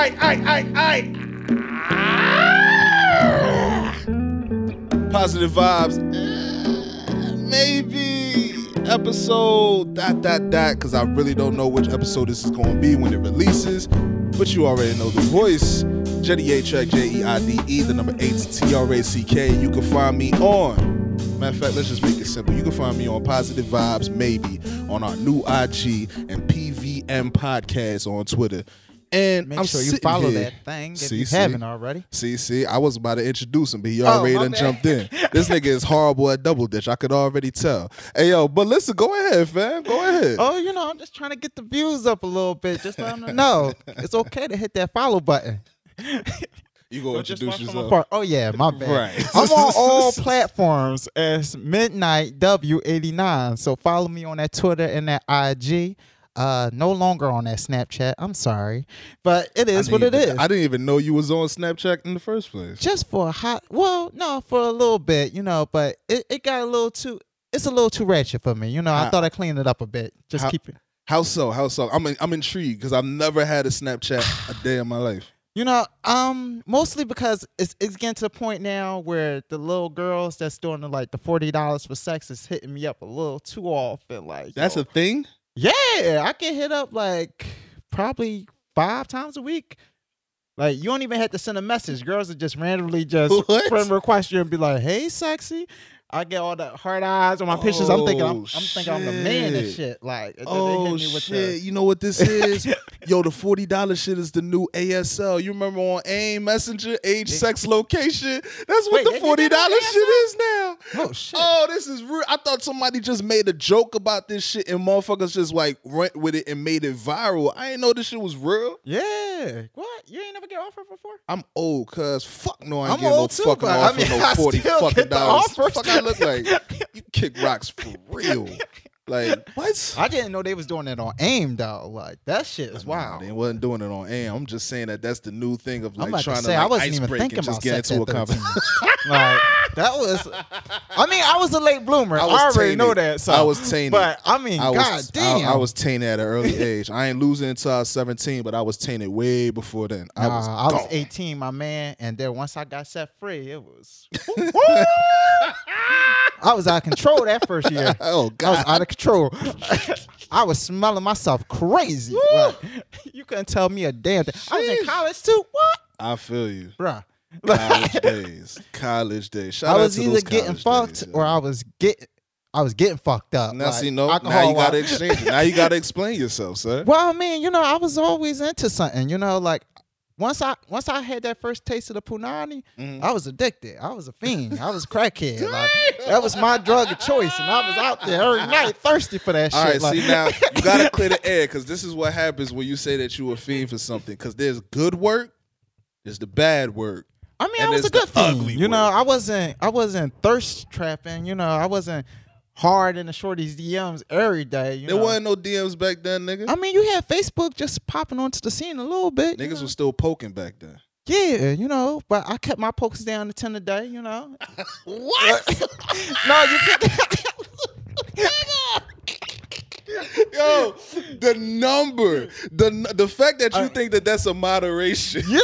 I, I, I, I. Positive vibes. Eh, Maybe episode dot dot dot because I really don't know which episode this is going to be when it releases. But you already know the voice. Jeide A Track J E I D E, the number eight T R A C K. You can find me on. Matter of fact, let's just make it simple. You can find me on Positive Vibes, maybe on our new IG and PVM podcast on Twitter. And Make I'm sure you sitting follow here- that thing if See, you see? haven't already. See, see, I was about to introduce him, but he Oh, already my done bad. jumped in. This nigga is horrible at double dutch. I could already tell. Hey yo, but listen, go ahead, fam. Go ahead. Oh, you know, I'm just trying to get the views up a little bit. Just let them know it's okay to hit that follow button. you go Don't just introduce yourself. afar. Oh yeah, my bad. Right. I'm on all platforms as Midnight W89. So follow me on that Twitter and that IG. Uh, no longer on that Snapchat. I'm sorry, but it is what it even- is. I didn't even know you was on Snapchat in the first place. Just for a hot, well, no, for a little bit, you know. But it, it got a little too. It's a little too ratchet for me, you know. I thought I cleaned it up a bit. Just How- keep it. How so? How so? I'm I'm intrigued because I've never had a Snapchat a day in my life. You know, um, mostly because it's it's getting to the point now where the little girls that's doing the, like the forty dollars for sex is hitting me up a little too often. Like That's yo, a thing. Yeah, I get hit up like probably five times a week. Like you don't even have to send a message. Girls will just randomly just What? friend request you and be like, "Hey, sexy." I get all the hard eyes on my pictures. I'm thinking I'm, Oh, I'm thinking I'm the man and shit. Like Oh hit me with shit! You know what this is? Yo, the forty dollars shit is the new ASL. You remember on AIM Messenger, age, sex, location? That's what Wait, the forty dollar shit is now. Oh shit! Oh, this is real. I thought somebody just made a joke about this shit and motherfuckers just like went with it and made it viral. I didn't know this shit was real. Yeah. What? You ain't never get offered before? I'm old, cuz fuck no, I ain't I'm getting no old too, fucking but I offer, mean, no I forty still fucking get the dollars. Offers. Fuck, I look like you kick rocks for real. Like what? I didn't know they was doing it on AIM though. Like that shit is wild. they wasn't doing it on AIM. I'm just saying that that's the new thing of I'm like about trying to to, like I wasn't ice even break thinking about just get into a at 13. conversation. like that was. I mean, I was a late bloomer. I, I was already know that. So I was tainted. But I mean, I god damn. I, I was tainted at an early age. I ain't losing until I was 17, but I was tainted way before then. I Nah, was I was 18, my man, and then once I got set free, it was. I was out of control that first year. Oh god, I was out of control. I was smelling myself crazy. Like, you couldn't tell me a damn thing. I was in college too. What, I feel you. bruh? College days. College days. Shout I was either getting fucked days, or. I was getting, I was getting fucked up. Now like, see, no, now you gotta exchange it. Now you gotta explain yourself, sir. Well, I mean, you know, I was always into something. You know, like once I once I had that first taste of the punani, Mhm. I was addicted. I was a fiend. I was crackhead. Like that was my drug of choice, and I was out there every night thirsty for that All shit. right, like, see now you gotta clear the air because this is what happens when you say that you a fiend for something. Because there's good work, there's the bad work. I mean, and I was a good the fiend. ugly You know. I wasn't I wasn't thirst trapping. You know, I wasn't hard in the shorties DMs every day. You There know? wasn't no DMs back then, nigga. I mean, you had Facebook just popping onto the scene a little bit. you Niggas know? was still poking back then. Yeah, you know, but I kept my pokes down to ten a day. You know. What? no, you can't. Yo, the number, the the fact that you I- think that that's a moderation. Yeah,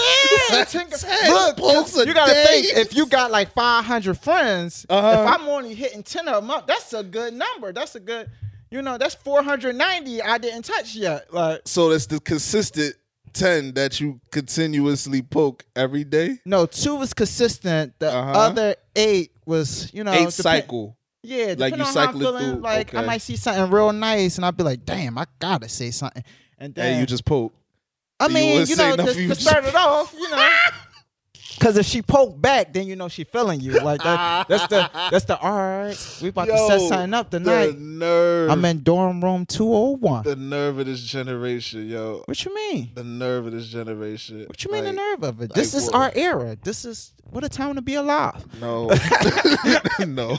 ten- Ten look, pokes a you gotta day. think if you got like five hundred friends, Uh-huh. if I'm only hitting ten of them up, that's a good number. That's a good, you know, that's four hundred ninety I didn't touch yet. Like, So that's the consistent ten that you continuously poke every day. no, two was consistent. The Uh-huh. other eight was, you know, Eight depen- cycle. Yeah, Like, you cycle it I'm feeling, through, Like I might see something real nice, and I'd be like, "Damn, I gotta say something." And then you just poke. I mean, wouldn't you know, to, you to just- start it off, you know. Cause if she poke back, then you know she feeling you. Like that, that's the that's the all right. We about to set something up The tonight. nerve. I'm in dorm room two oh one. the nerve of this generation, yo. What you mean? The nerve of this generation. What you mean Like, the nerve of it? This like is what? our era. This is what a time to be alive. No, no,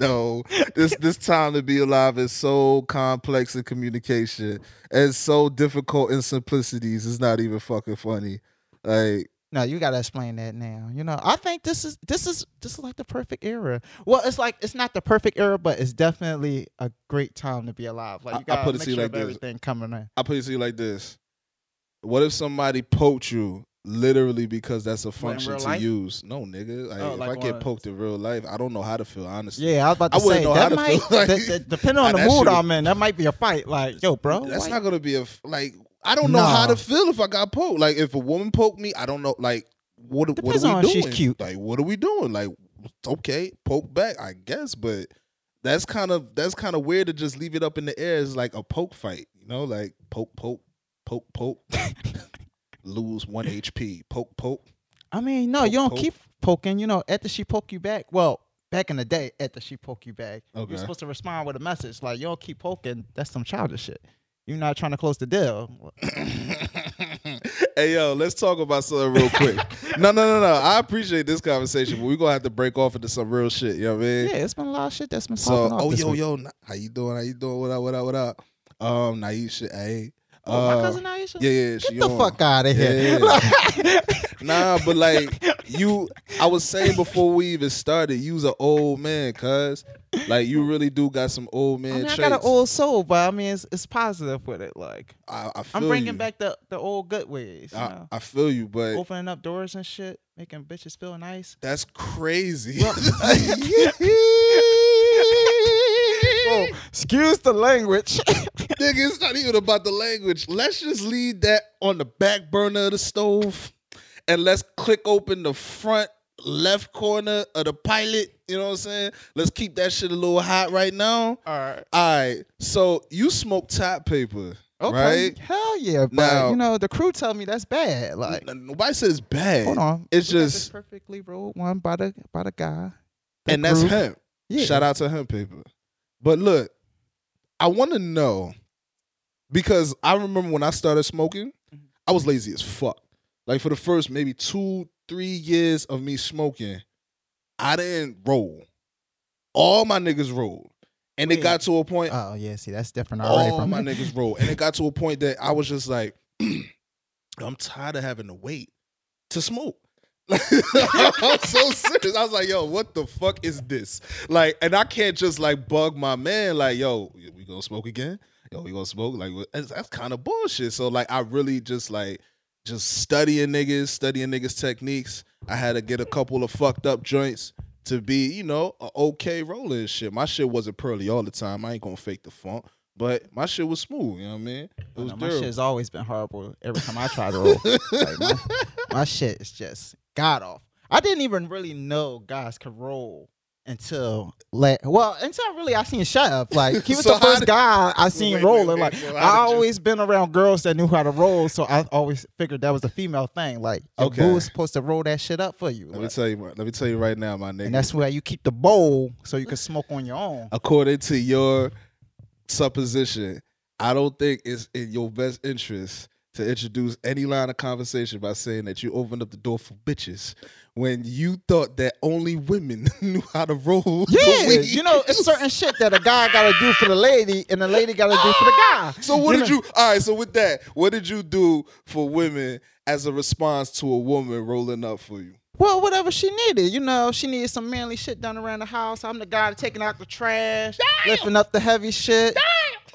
no. This this time to be alive is so complex in communication and so difficult in simplicities. It's not even fucking funny. Like No, you gotta explain that now. You know, I think this is this is this is like the perfect era. Well, it's like it's not the perfect era, but it's definitely a great time to be alive. Like I- you I got put it to mixture you like this. everything coming in. I put it to you like this: What if somebody poked you literally because that's a function to life? use? No, nigga. Like, Oh, if like I get poked in real life, I don't know how to feel. Honestly, Yeah, I was about to I say know how that to might, feel like- that- that- depending on the mood I'm in, that might be a fight. Like, yo, bro, that's like- not gonna be a f- like. I don't know how to feel if I got poked. Like if a woman poked me, I don't know. Like what? what are we doing? she's cute. Like what are we doing? Like okay, poke back, I guess, but that's kind of that's kind of weird to just leave it up in the air as like a poke fight. You know, like poke, poke, poke, poke, lose one HP, poke, poke. I mean, no, Poke, you don't poke. keep poking. You know, after she poke you back. Well, back in the day, after she poke you back, Okay. you're supposed to respond with a message. Like, you don't keep poking. That's some childish shit. You're not trying to close the deal. hey yo, let's talk about something real quick. no, no, no, no. I appreciate this conversation, but we're gonna have to break off into some real shit. You know what I mean? Yeah, it's been a lot of shit that's been So, popping off oh yo week. yo, how you doing? How you doing? What up? What up? What up? Um, Naisha, hey. Oh, my Uh, cousin Aisha. Yeah, yeah. Get she the on. fuck out of here. Yeah. Nah, but like you, I was saying before we even started, you's an old man, cuz like you really do got some old I man mean, I got an old soul, but I mean, it's, it's positive with it. Like, I, I feel I'm bringing you. back the, the old good ways. You I, know? I feel you, but Opening up doors and shit, making bitches feel nice. that's crazy. Well- excuse the language. Nigga, it's not even about the language. Let's just leave that on the back burner of the stove and let's click open the front left corner of the pilot. You know what I'm saying? Let's keep that shit a little hot right now. All right. All right. So you smoke top paper, Okay. right? Hell yeah. But, Now- you know, the crew tell me that's bad. Like, Nobody says bad. hold on. It's We just, perfectly rolled one by the by the guy. The and that's groove. hemp. Yeah. Shout out to hemp paper. But look, I want to know because I remember when I started smoking, Mm-hmm. I was lazy as fuck. Like for the first maybe two, three years of me smoking, I didn't roll. All my niggas rolled. And it got to a point, Oh yeah, see that's different already all from my niggas rolled. And it got to a point that I was just like, I'm tired of having to wait to smoke. I'm so serious. I was like, yo, what the fuck is this? Like, and I can't just like bug my man, like, yo, we gonna smoke again? Yo, we gonna smoke? Like, that's, that's kind of bullshit. So, like, I really just like, just studying niggas, studying niggas' techniques. I had to get a couple of fucked up joints to be, you know, a okay roller and shit. My shit wasn't pearly all the time. I ain't gonna fake the funk. But my shit was smooth, you know what I mean? It was no, my durable. shit's always been horrible every time I try to roll. like my, my shit is just god off. I didn't even really know guys could roll until like well until really I seen Shut Up. Like he was So the first did- guy I seen Wait, wait, rolling. wait, like so I did you- always been around girls that knew how to roll, so I always figured that was a female thing. Like your Okay. boo was supposed to roll that shit up for you. Let me tell you, let me tell you right now, my nigga. and that's where you keep the bowl so you can smoke on your own. according to your supposition, I don't think it's in your best interest to introduce any line of conversation by saying that you opened up the door for bitches when you thought that only women knew how to roll. Yeah, weed. you know, it's certain shit that a guy gotta do for the lady and the lady gotta do for the guy. So what You did know- you? All right. So with that, what did you do for women as a response to a woman rolling up for you? Well, whatever she needed, you know, she needed some manly shit done around the house. I'm the guy taking out the trash, lifting up the heavy shit,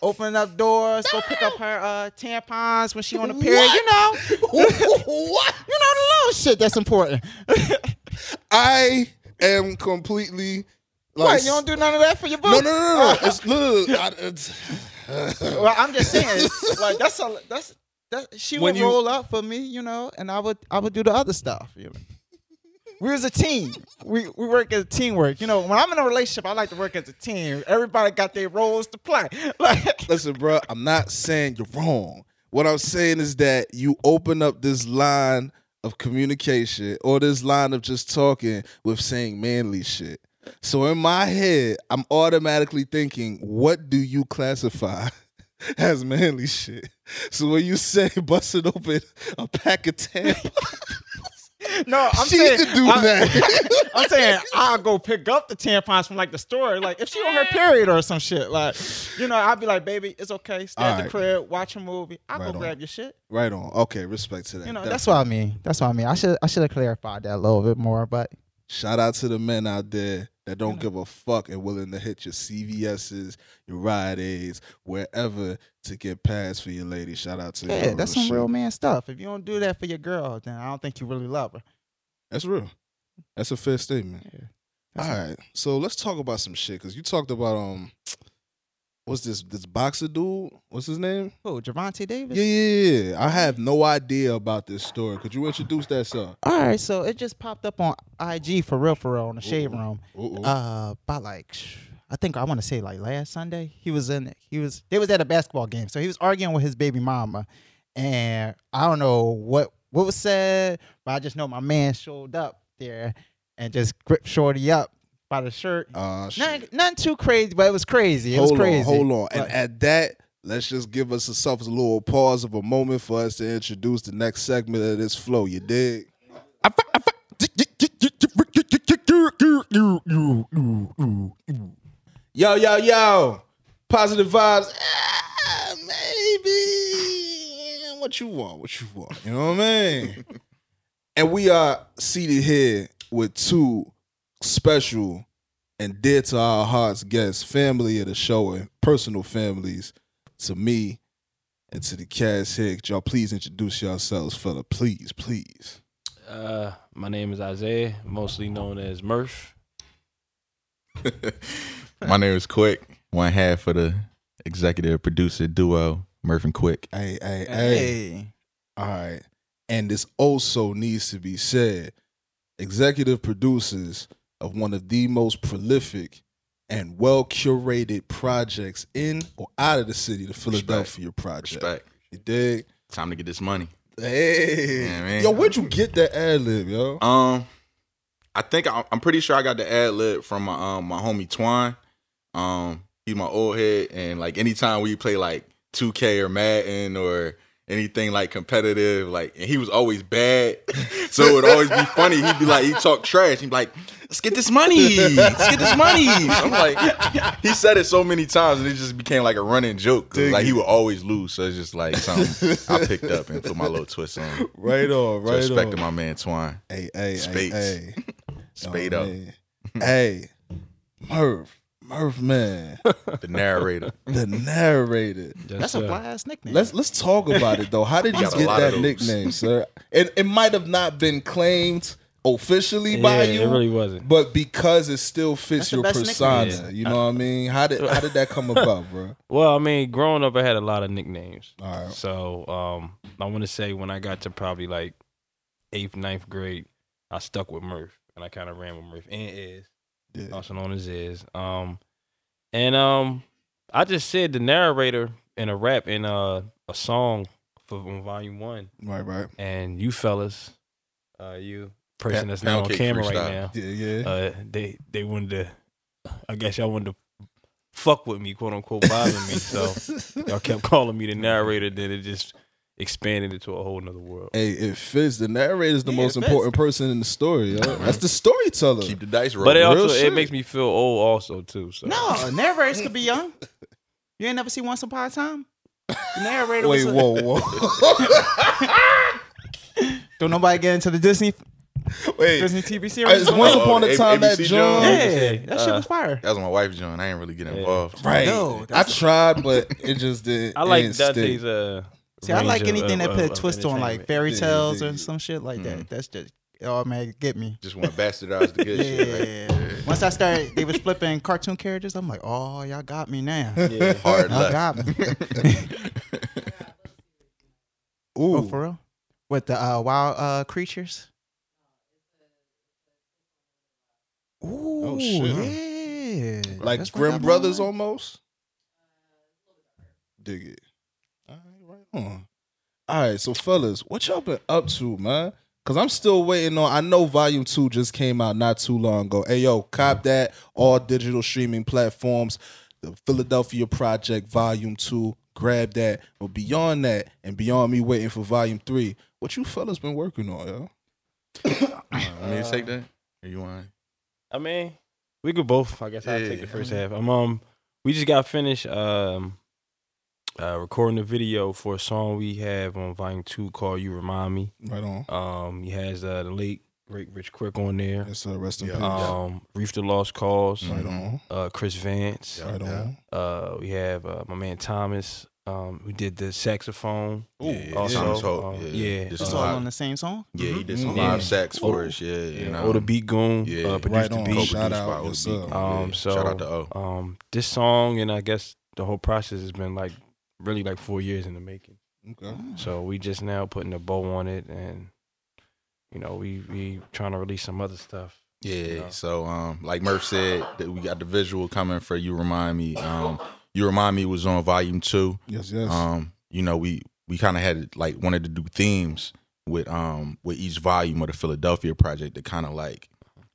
opening up doors, go pick up her uh, tampons when she on a period. What? You know, what? you know the little shit that's important. I am completely like. What, you don't do none of that for your boo? no, no, no, no. It's, look, look, I- it's, well, I'm just saying, like that's a that's that she When would you- roll up for me, you know, and I would I would do the other stuff. You know, we was a team. We we work as a teamwork. You know, when I'm in a relationship, I like to work as a team. Everybody got their roles to play. Like, Listen, bro, I'm not saying you're wrong. What I'm saying is that you open up this line of communication or this line of just talking with saying manly shit. So in my head, I'm automatically thinking, what do you classify as manly shit? So when you say busting open a pack of tampons, no, I'm she saying do I- that. I'm saying I'll go pick up the tampons from like the store. Like if she on her period or some shit, like you know, I'll be like, baby, it's okay. Stay at the Alright. crib, watch a movie. I'll Right go on. grab your shit. right on. Okay, respect to that. You know, Definitely. that's what I mean. That's what I mean. I should I should have clarified that a little bit more, but Shout out to the men out there that don't give a fuck and willing to hit your CVS's, your Rite Aids, wherever to get pads for your lady. Shout out to Yeah, that's some real man stuff. If you don't do that for your girl, then I don't think you really love her. That's real. That's a fair statement. Yeah. All right, so let's talk about some shit because you talked about um, what's this this boxer dude? What's his name? Oh, Gervonta Davis? Yeah, yeah, yeah. I have no idea about this story. Could you introduce that, sir? All right, so it just popped up on IG for real, for real, on the shade room. Ooh. Uh, about like, I think I want to say like last Sunday. He was in. It. He was. They was at a basketball game, so he was arguing with his baby mama, and I don't know what what was said, but I just know my man showed up there and just gripped Shorty up by the shirt. Uh, shit. Nothing, nothing too crazy, but it was crazy. It hold was crazy. on, hold on. And at that, let's just give us ourselves a little pause of a moment for us to introduce the next segment of this flow. You dig? Yo, yo, yo. Positive vibes. Ah, maybe. What you want? What you want? You know what I mean? and we are seated here with two special and dear to our hearts guests, family of the show, and personal families to me and to the cast here. Could y'all please introduce yourselves, fella. Please, please. Uh, my name is Isaiah, mostly known as Murph. My name is Quick, one half of the executive producer duo, Murph and Quick. Hey, hey, hey. Hey, All right. And this also needs to be said. Executive producers of one of the most prolific and well curated projects in or out of the city, the Philadelphia Project. Respect. You dig? Time to get this money. Hey. Yeah, man. Yo, where'd you get that ad lib, yo? Um, I think I, I'm pretty sure I got the ad lib from my um my homie Twine. Um, he's my old head, and like anytime we play like 2K or Madden or anything like competitive, like and he was always bad, so it would always be funny. He'd be like, he talk trash. He'd be like, "Let's get this money, let's get this money." I'm like, he said it so many times, and it just became like a running joke. Like he would always lose, so it's just like something I picked up and put my little twist on. Right on, So right respect on. to my man Twine. Hey, hey, Spades. hey, hey. Spade Oh, up. man. hey, Murph, Murph, man, The narrator. the narrator. that's a fly ass nickname. Let's let's talk about it though. How did you Got a get that nickname, sir? It it might have not been claimed officially Yeah, by you, it really wasn't. but because it still fits That's your persona, nickname. you know what I mean? How did how did that come about, bro? Well, I mean, growing up, I had a lot of nicknames. All right. So um, I want to say when I got to probably like eighth, ninth grade, I stuck with Murph, and I kind of ran with Murph and Iz, Yeah. also known as Iz. Um, and um, I just said the narrator in a rap in uh, a song for Volume One, Right, right. and you fellas, uh, you person that's not on camera right now, Yeah, yeah. uh, they they wanted to, I guess y'all wanted to fuck with me, quote unquote, bothering me. So y'all kept calling me the narrator. Then it just expanded into a whole nother world. Hey, it fits. The narrator is the Yeah, most important person in the story. Yo. That's the storyteller. Keep the dice rolling. But it real also it makes me feel old also too. So no narrators could be young. You ain't never seen Once Upon a Time. The narrator. Wait, was a- whoa, whoa. Don't nobody get into the Disney Wait. Disney TV series. It's Once Oh, Upon a A- Time that John. John. yeah, that shit Uh, was fire. that was my wife's John. I ain't really get Yeah. involved. Right. No, I tried, but it just didn't. I like didn't stick. Dante's. Uh, See, I like anything of- that of- put a twist on like entertainment. fairy Yeah, tales yeah. or some shit like Mhm. that. That's just oh man, get me. Just want to bastardize the good Yeah. shit. Right? Once I started, they was flipping cartoon characters. I'm like, oh, y'all got me now. Yeah. Hard Y'all left. got me. Ooh. oh, for real? With the uh, wild uh, creatures. Ooh, Oh, shit. yeah. like That's Grimm right up my Brothers almost. Dig it. All right, right on. All right, so fellas, what y'all been up to, man? Cause I'm still waiting on. I know Volume Two just came out not too long ago. Hey yo, cop that all digital streaming platforms. The Philadelphia Project Volume Two. Grab that. But beyond that, and beyond me waiting for Volume Three, what you fellas been working on, yo? Want me take that? Or you want? I mean, we could both. I guess I'll take the yeah. first half. Um, um, we just got finished um, uh, recording the video for a song we have on Volume Two called "You Remind Me." Right on. Um, he has uh, the late great Rich Quick on there. Yes, sir. Rest in Yeah. peace. Um, Reef the Lost Cauze. right on. Uh, Chris Vance. Yeah. Right on. Uh, we have uh, my man Thomas. Um, who did the saxophone. Yeah, also, Thomas Hope, um, yeah. yeah, This It's uh, all on the same song. Yeah, he did some Mhm. live Yeah. sax for Oh, us. Yeah, Yeah, you know. or the Beat Goon. Yeah. uh, produced Right the on. beat. Co-produced Shout out, Old yes, Um, Yeah. so shout out to O. um, this song and I guess the whole process has been like really like four years in the making. Okay. So we just now putting a bow on it, and you know we we trying to release some other stuff. Yeah. Yeah. So um, like Murph said, that we got the visual coming for you. Remind me. Um, you remind me was on volume two. Yes, yes. Um, you know, we we kind of had like wanted to do themes with um with each volume of the Philadelphia project to kind of like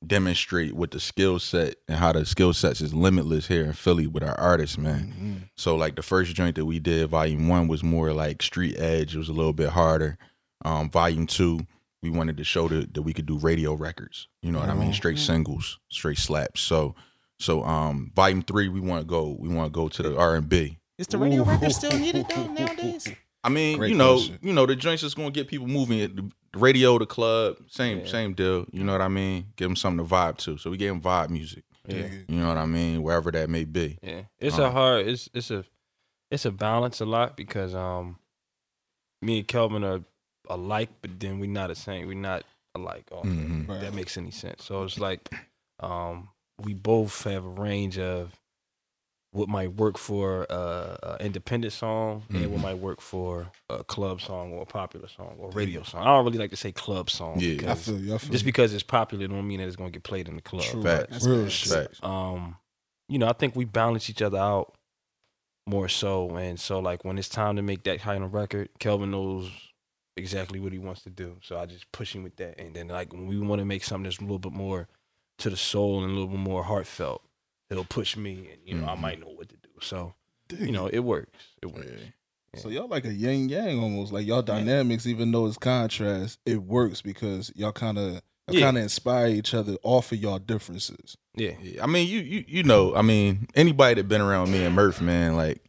demonstrate what the skill set and how the skill sets is limitless here in Philly with our artists, man. Mhm. So like the first joint that we did, volume one was more like street edge. It was a little bit harder. Um, volume two, we wanted to show that, that we could do radio records. You know what I mean? Mhm. Straight singles, straight slaps. So so um volume three, we want to go we want to go to the R and B. Is the radio Ooh. record still needed though nowadays? I mean, Great you know, question. you know, the joints that's gonna get people moving. The radio, the club, same Yeah. same deal. You know what I mean? Give them something to vibe to. So we gave them vibe music. Yeah, You know what I mean? Wherever that may be. yeah. It's a Um, hard. It's it's a it's a balance a lot because um, me and Kelvin are alike, but then we're not the same. We're not alike. Also. Mhm. Right. That makes any sense. So it's like um, we both have a range of what might work for uh, a independent song and what might work for a club song or a popular song or a radio song. I don't really like to say club song Yeah. I feel you. I feel just you. because it's popular don't mean that it's gonna get played in the club. True. Facts. That's Real facts. shit. Facts. Um, you know, I think we balance each other out more so, and so like when it's time to make that kind of record, Kelvin knows exactly what he wants to do. So I just push him with that, and then like when we want to make something that's a little bit more to the soul and a little bit more heartfelt, it'll push me, and you know I Mhm. might know what to do. So Dig you know it. it works. It works. Yeah. So y'all like a yin yang almost. Like y'all dynamics, even though it's contrast, it works because y'all kind of Yeah. kind of inspire each other off of y'all differences. Yeah, Yeah, I mean, you you you know, I mean, anybody that been around me and Murph, man, like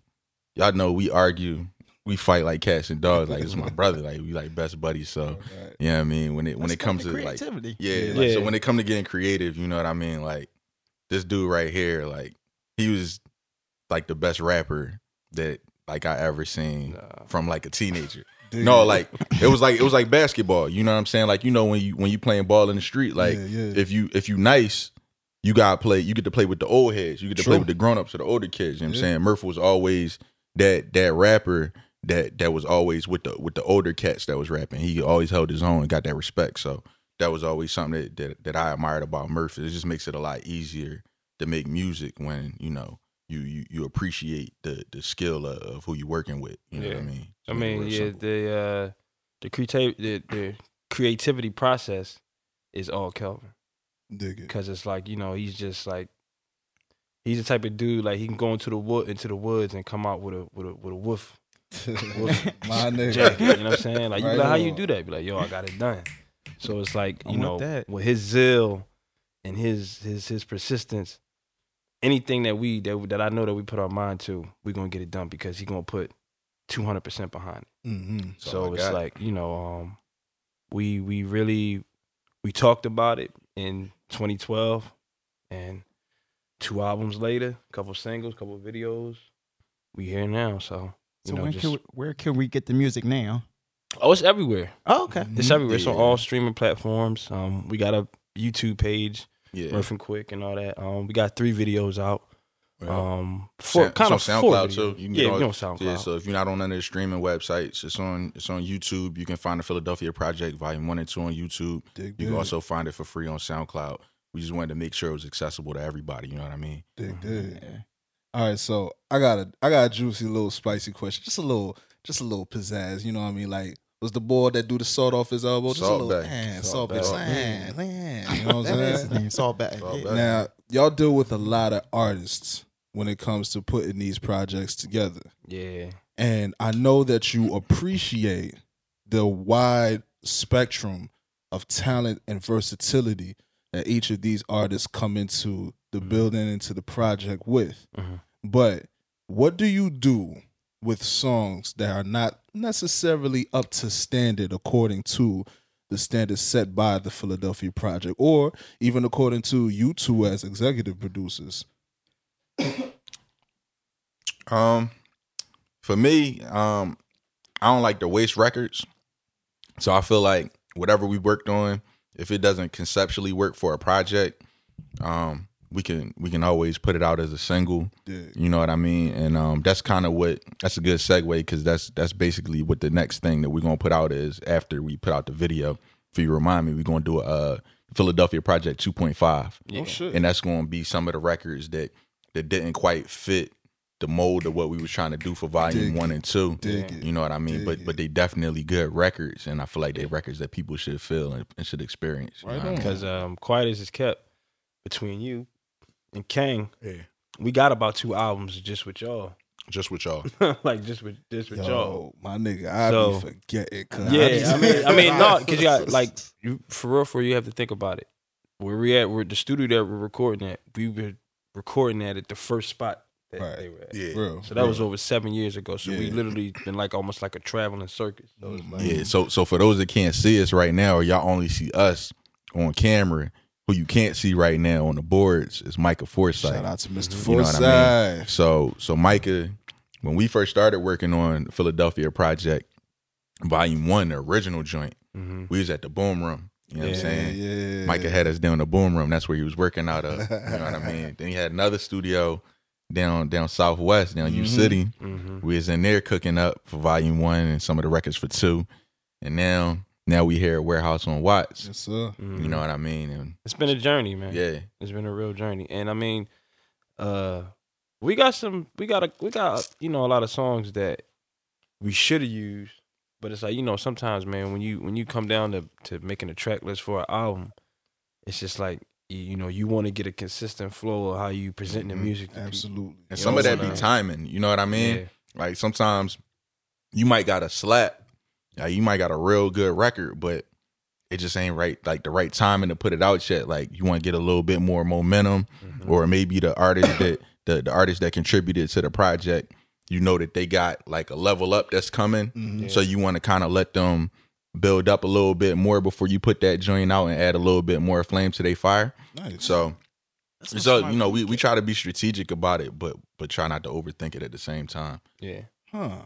y'all know we argue, we fight like cats and dogs. Like it's my brother, like we like best buddies. So Right. you know what I mean. When it when That's it comes called to like creativity. yeah, Yeah. like, so when it come to getting creative, you know what I mean. Like this dude right here, like he was like the best rapper that like I ever seen Nah. from like a teenager. Dig No, like it was like it was like basketball. You know what I'm saying? Like you know when you when you playing ball in the street, like yeah, yeah. if you if you nice, you gotta play. You get to play with the old heads. You get to play with the grown ups or the older kids. You know what I'm saying? Murph was always that that rapper that that was always with the with the older cats that was rapping. He always held his own and got that respect. So that was always something that that, that I admired about Murphy. It just makes it a lot easier to make music when you know you you, you appreciate the the skill of, of who you're working with. You know what I mean? I Just make mean, yeah, simple. the uh, the creative the, the creativity process is all Kelvin. dig it. because it's like you know he's just like he's the type of dude like he can go into the wood into the woods and come out with a with a with a wolf My nigga. jacket. You know what I'm saying? Like you be like, how you do that? Be like, yo, I got it done. So it's like you know that. with his zeal and his his his persistence, anything that we that that I know that we put our mind to, we're gonna get it done because he gonna put two hundred percent behind it. hmm That's So it's like you know, um, we we really we talked about it in 2012, and two albums later, a couple singles, a couple videos, we here now. So So know, when just can we, where can we get the music now? Oh, it's everywhere. Oh, okay. It's everywhere. It's on all streaming platforms. Um, we got a YouTube page, yeah. Murph and Quick, and all that. Um, we got three videos out. Right. Um, four Sound- kind of it's on SoundCloud videos. too. You can yeah, get all- we on SoundCloud. Yeah, so if you're not on any of the streaming websites, it's on it's on YouTube. You can find the Philadelphia Project Volume One and Two on YouTube. Dig, You dig, can also find it for free on SoundCloud. We just wanted to make sure it was accessible to everybody. You know what I mean? dig, dig. Yeah. All right, so I got a I got a juicy little spicy question, just a little just a little pizzazz. You know what I mean? Like was the boy that do the salt off his elbow? Just Salt a little back. eh, Salt salt back, back. slant, slant, You know what I'm That is saying? his name. Saul Back. Saul Back. Now y'all deal with a lot of artists when it comes to putting these projects together. yeah, And I know that you appreciate the wide spectrum of talent and versatility that each of these artists come into the Mhm. building, into the project with. Mhm. But what do you do with songs that are not necessarily up to standard according to the standards set by the Philadelphia Project, or even according to you two as executive producers? Um, for me, um, I don't like to waste records. So I feel like whatever we worked on, if it doesn't conceptually work for a project, um, we can we can always put it out as a single. Yeah. You know what I mean? And um, that's kind of what that's a good segue because that's that's basically what the next thing that we're gonna put out is after we put out the video. If you remind me, we're gonna do a uh, Philadelphia Project 2.5 Yeah. Oh shit. and that's going to be some of the records that that didn't quite fit the mold of what we was trying to do for volume Dig one it. and two. Dig. You know what I mean? Dig but but they definitely good records, and I feel like they records that people should feel and, and should experience. you Right know I mean? Because um, quiet as is kept between you and Kang, Yeah. we got about two albums just with y'all. Just with y'all. like just with just with y'all. My nigga, I So- be forgetting. 'cause Yeah, be- I mean, I mean, no, because you got like you, for real, for real, you have to think about it. Where we at, we're the studio that we're recording at. We were recording at at the first spot that Right. they were at. Yeah. Real, So that was over seven years ago. So we literally been like almost like a traveling circus. So it's mm-hmm. like, Yeah. So so for those that can't see us right now, or y'all only see us on camera, who you can't see right now on the boards is Micah Forsyth. Shout out to Mr. Mhm. You know what I Forsyth. mean? So so Micah, when we first started working on Philadelphia Project, Volume One, the original joint, mhm. we was at the Boom Room. You know what I'm saying? Yeah. Micah had us down the Boom Room. That's where he was working out of. You know what I mean? Then he had another studio down down Southwest, down U Mhm. City. Mhm. We was in there cooking up for Volume One and some of the records for two. And now now we here at Warehouse on Watts. Yes, sir. Mhm. You know what I mean? And it's been a journey, man. yeah, It's been a real journey, and I mean, uh, we got some, we got a, we got you know a lot of songs that we should have used, but it's like you know sometimes, man, when you when you come down to to making a track list for an album, it's just like you, you know you want to get a consistent flow of how you present the Mhm. music. to people. Absolutely. and You some know of that be timing. You know what I mean? Yeah. Like sometimes you might got a slap, like you might got a real good record, but it just ain't right, like the right timing to put it out yet. Like you want to get a little bit more momentum, Mhm. or maybe the artist that the the artist that contributed to the project, you know that they got like a level up that's coming, Mhm. Yeah. so you want to kind of let them build up a little bit more before you put that joint out and add a little bit more flame to their fire. Nice. So That's so you know we, we try to be strategic about it, but but try not to overthink it at the same time. yeah. huh.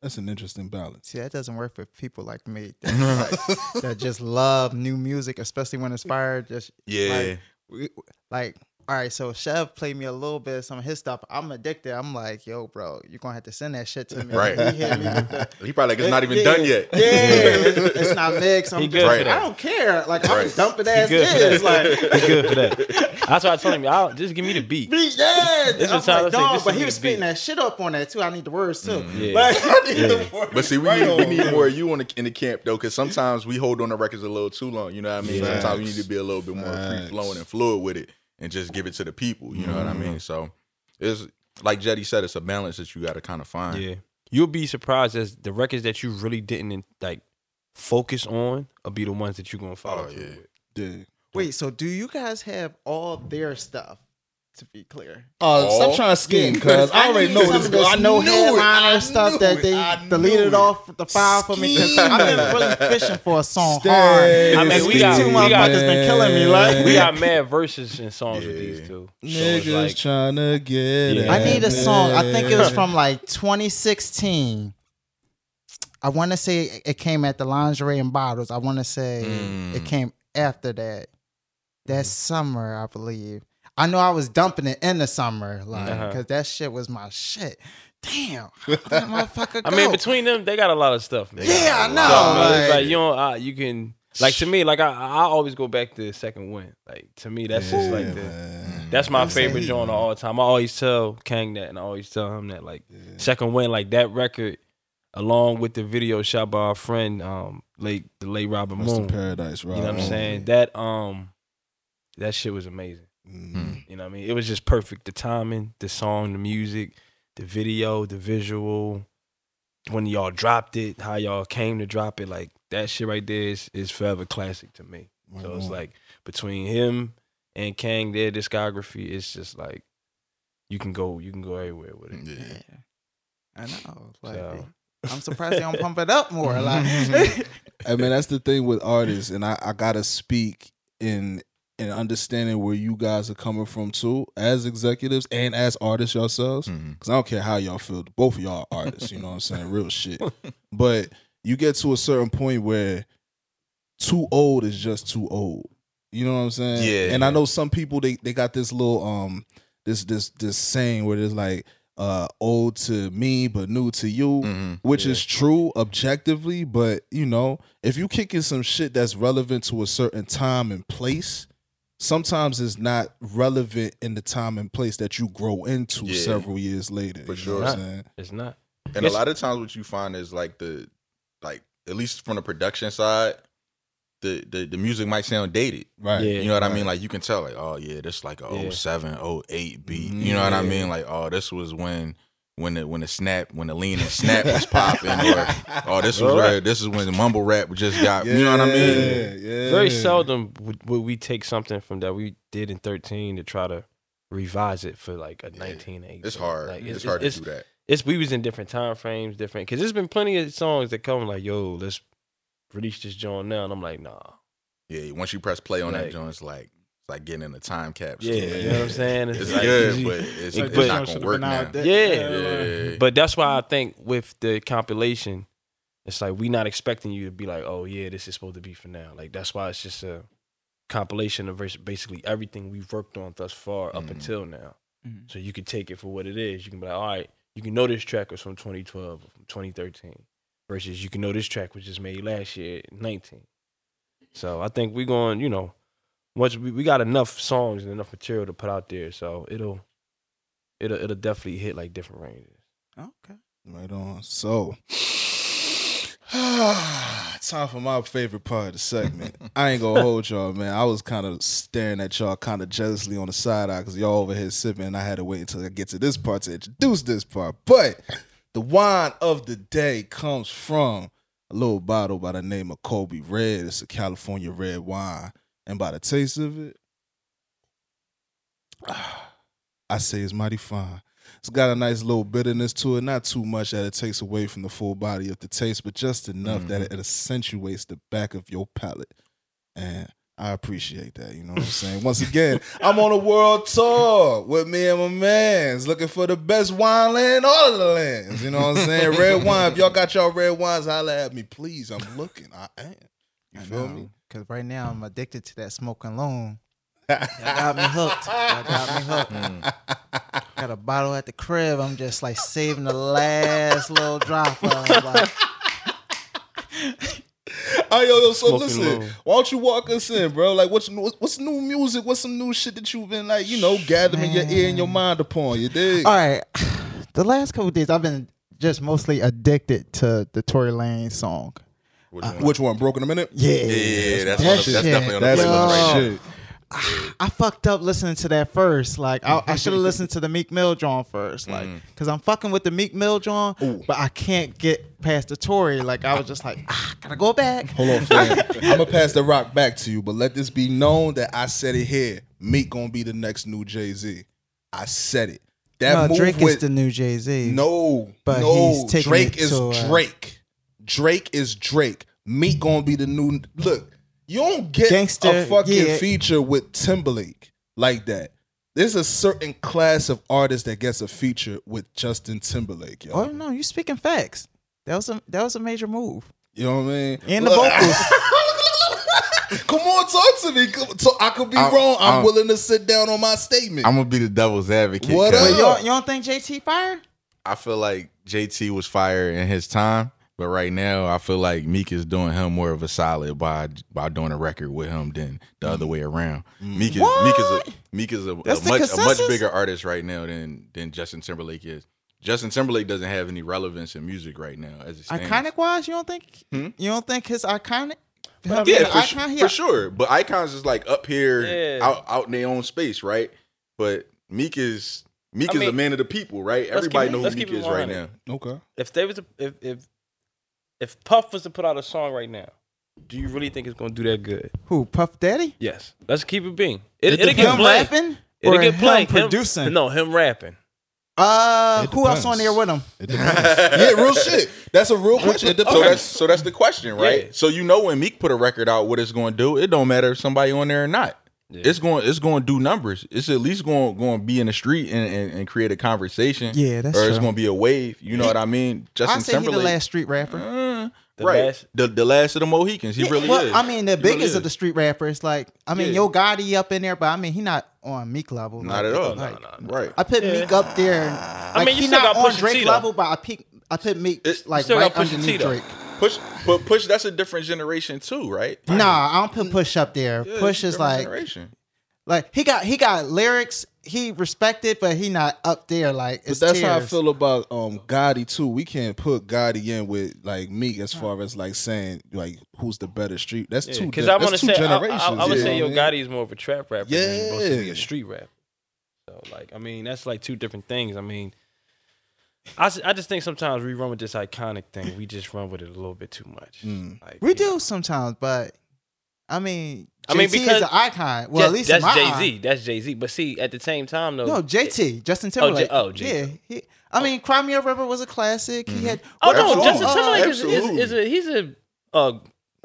That's an interesting balance. See, that doesn't work for people like me that, like, that just love new music, especially when it's fire. Just Yeah, we- like, all right, so Chef played me a little bit of some of his stuff. I'm addicted. I'm like, yo, bro, you're gonna have to send that shit to me. Right. He hit me with the, he probably like it's not even Yeah, done yet. Yeah, it's, it's not mixed. I'm He just good like, for that. I don't care. Like I'm Right. dumping ass good for is. that. Like He good for that. That's why I told him, I'll, just give me the beat. beat, yeah. This I'm is how I like, dog, but he was spitting beat. that shit up on that too. I need the words too. Mm, yeah. Like, I need Yeah. the words But see, we right need, we need more of you on the, in the camp though, because sometimes we hold on the records a little too long. You know what I mean? Yeah. Sometimes we need to be a little bit more free flowing and fluid with it, and just give it to the people. You know what I Mm-hmm. mean? So it's like Jeide said, it's a balance that you got to kind of find. Yeah, you'll be surprised as the records that you really didn't like focus on will be the ones that you're gonna follow. Oh, through yeah. Wait, so do you guys have all their stuff? To be clear, Oh, Oh. stop trying to scheme, Yeah, cuz I already know this. I no knew headliner I stuff that they I deleted it. off the file for me. 'cause I've been really fishing for a song Stay. hard. I mean, we these got- two we got- motherfuckers been killing me. Like We got mad verses and songs with these two. So Niggas like, trying to get Yeah. it. I need a song. I think it was from like 2016. I want to say it came at the lingerie and bottles. I want to say Mm. it came after that. That summer, I believe. I know I was dumping it in the summer, like, Uh-huh. cause that shit was my shit. Damn, how did that motherfucker I mean, between them, they got a lot of stuff. Man. Yeah, I know, it's like- like you know, uh, you can like to me, like I, I always go back to the second win. Like to me, that's just like the. man. That's my I'm favorite joint of all time. I always tell Kang that, and I always tell him that. Like second win, like that record, along with the video shot by our friend, um, late the late Robin Moon. paradise, You know what I'm saying? That um, that shit was amazing. Mm. You know what I mean? It was just perfect. The timing, the song, the music, the video, the visual. When y'all dropped it, how y'all came to drop it, like that shit right there is, is forever classic to me. So it's like between him and Kang, their discography, it's just like you can go, you can go everywhere with it. Yeah. Yeah. I know. Like, So- I'm surprised they don't pump it up more. Like, I mean, that's the thing with artists, and I, I gotta speak in in understanding where you guys are coming from too, as executives and as artists yourselves. Because I don't care how y'all feel, both of y'all are artists. You know what I'm saying? Real shit. But you get to a certain point where too old is just too old. You know what I'm saying? Yeah. And I know some people they they got this little um this this this saying where it's like uh old to me but new to you Mhm. which Yeah. is true objectively, but you know, if you kicking some shit that's relevant to a certain time and place, sometimes it's not relevant in the time and place that you grow into Yeah. several years later. For sure. what I'm? It's not. And Yes. a lot of times, what you find is like the, like at least from the production side, the the, the music might sound dated. Right. Yeah. You know what I mean? Like you can tell, like, oh yeah, this like a Yeah. 07, 08 beat. You know what I mean? Like, oh, this was when when the when the snap when the lean and snap was popping, or oh, this was right. this is when the mumble rap just got. You know what I mean? Yeah, yeah. Very seldom would, would we take something from that we did in 13 to try to revise it for like a Yeah. 1980. It's hard. Like, it's, hard it's, to do that. it's we was in different time frames, different because there's been plenty of songs that come like, yo, let's release this joint now, and I'm like, nah, Yeah, once you press play on that joint, it's like it's like getting in a time capsule. yeah, you know what I'm saying? It's like, good, but it's, Like, it's but- not gonna work now. Yeah. Yeah. But that's why I think with the compilation, it's like we not expecting you to be like, oh yeah, this is supposed to be for now. Like that's why it's just a compilation of basically everything we've worked on thus far up Mhm. until now. Mhm. So you can take it for what it is. You can be like, all right, you can know this track was from 2012 or from 2013, versus you can know this track was just made last year, 19. So I think we're going, you know, we, we got enough songs and enough material to put out there, so it'll it'll it'll definitely hit like different ranges. okay. Right on. So time for my favorite part of the segment. I ain't gonna hold y'all, man. I was kind of staring at y'all kind of jealously on the side eye because y'all over here sipping. And I had to wait until I get to this part to introduce this part. But the wine of the day comes from a little bottle by the name of Kobe Red. It's a California red wine. And by the taste of it, I say it's mighty fine. It's got a nice little bitterness to it, not too much that it takes away from the full body of the taste, but just enough that it, it accentuates the back of your palate. And I appreciate that. You know what I'm saying? Once again, I'm on a world tour with me and my mans, looking for the best wine land all of the lands. You know what I'm saying? Red wine. If y'all got y'all red wines, holla at me, please. I'm looking. I am. You feel me? Because right now I'm addicted to that Smoking Loon. Y'all got me hooked. Y'all got me hooked. Mm. Got a bottle at the crib. I'm just like saving the last little drop of like, Oh, yo, yo, so Smoking listen, low. why don't you walk us in, bro? Like, what's new, what's new music? What's some new shit that you've been like, you know, gathering your ear and your mind upon? You dig? All right. The last couple days I've been just mostly addicted to the Tory Lanez song. Which one? Which one? Broke in a Minute? Yeah. yeah, yeah, that's, That on the, that's definitely on the That's playlist right shit. I fucked up listening to that first. Like I, I should have listened to the Meek Mill John first. Like Mm. because I'm fucking with the Meek Mill John, Ooh. but I can't get past the Tory. Like I was just like, ah, gotta go back. Hold on, fam. I'm gonna pass the rock back to you, but let this be known that I said it here. Meek gonna be the next new Jay Z. I said it. That no, move Drake with is the new Jay Z. no, But no. he's taking Drake it is to, uh, Drake. Drake is Drake. Meek gonna be the new. Look, you don't get Gangsta, a fucking yeah. feature with Timberlake like that. There's a certain class of artist that gets a feature with Justin Timberlake, yo. Oh no, you speaking facts. That was a that was a major move. You know what I mean? And the Look- vocals. Come on, talk to me. Come- so I could be I'm- wrong. I'm, I'm- willing to sit down on my statement. I'm gonna be the devil's advocate. What 'cause up? But you don't, you don't think JT fired? I feel like JT was fire in his time, but right now I feel like Meek is doing him more of a solid by by doing a record with him than the other way around. Meek is Meek is a Meek is a, a That's the much a much bigger artist right now than than Justin Timberlake is. Justin Timberlake doesn't have any relevance in music right now as it stands. Iconic wise, you don't think? Hmm? You don't think his iconic? him Yeah, for, icon, su- he- for sure. But Icons is like up here, Yeah. out out in their own space, right? But Meek is Meek I is a mean, man of the people, right? Everybody knows who Meek is right now. okay. If they was to, if if if Puff was to put out a song right now, do you really think it's gonna do that good? Who? Puff Daddy? Yes. Let's keep it being. It, It it'll get Him play. rapping? It'll or get play. him producing? no, him rapping. Uh, who else on there with him? It yeah, real shit. That's a real question. It So that's so that's the question, right? Yeah. So you know when Meek put a record out, what it's going to do. It don't matter if somebody on there or not. Yeah. It's going it's going to do numbers. It's at least going going to be in the street and, and, and create a conversation. Yeah, that's or it's going to be a wave. You know what I mean? Justin I say he the last street rapper. uh, The right? last- the the last of the Mohicans. He Yeah, really well, is. I mean, the He really biggest of the street rappers. Like, I mean, Yeah. Yo Gotti up in there, but I mean, he not on Meek level. not like, at all. like, no, no. Right. I put Yeah. Meek up there. Like, mean, you he still not got on Pusha Drake T, though. level, but I peak, I put Meek It- like right got Pusha underneath though. Drake. Push, but push. That's a different generation too, right? Nah, I don't put Push up there. Yeah, Push is like, generation. like he got he got lyrics. He respected, but he not up there. Like, But it's that's how I feel about um Gotti too. We can't put Gotti in with like Meek as far as like saying like who's the better street. That's two. Because di- I want to two say, I, generations. I, I would you say know Yo what Gotti is more of a trap rapper than mostly Yeah. a street rapper. So, like, I mean, that's like two different things. I mean, I, s- I just think sometimes we run with this iconic thing. We just run with it a little bit too much. Mm. Like, We do know. sometimes, but I mean, I mean, because- is an icon. Well, Yeah, at least that's Jay Z. That's Jay Z. But see, at the same time, though, No, JT, Justin Timberlake. oh, J- yeah. He, I mean, Cry Me a River was a classic. He had. Oh no, Absolutely. Justin uh, Timberlake is, is, Absolutely. is a he's a uh,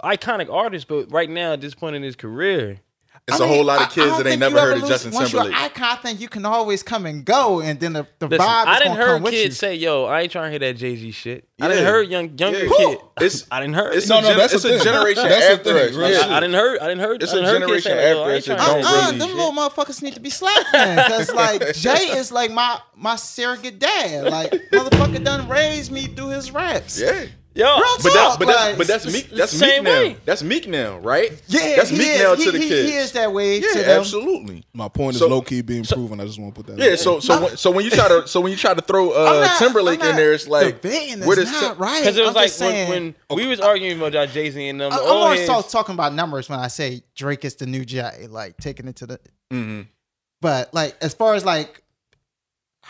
iconic artist, but right now at this point in his career, It's I a mean, whole lot of kids don't that ain't never heard of lose- Justin once Timberlake. You're an icon, I think you can always come and go, and then the, the listen, vibe is I didn't hear come kids you. say, "Yo, I ain't trying to hear that Jay Z shit." I didn't hear young younger Yeah. kid. It's- I didn't hear. It's No, a no, gen- that's it's the a thing. generation That's the after thing, us. real I, I didn't hear. I didn't hear. It's I a didn't heard kids generation say, I after ain't us that trying to don't hear Uh, that uh, really- shit." little motherfuckers need to be slapped because like Jay is like my my surrogate dad. Like motherfucker done raised me through his raps. Yeah. Yo, Real But that, but that's like, but that's Meek. That's same Meek now. way. That's Meek now, right? Yeah, that's Meek is. now he, to the he, kids. He is that way to Yeah, them. absolutely. My point is So- low key being proven. I just want to put that. Yeah, out so so when, so when you try to so when you try to throw uh, not- Timberlake in there, it's like debating where is does not Tim- right. Because it was I'm like just saying, when, when we was arguing about Jay Z and them. I, the I'm old more heads- so talking about numbers when I say Drake is the new Jay, like taking it to the. Mhm. But like as far as like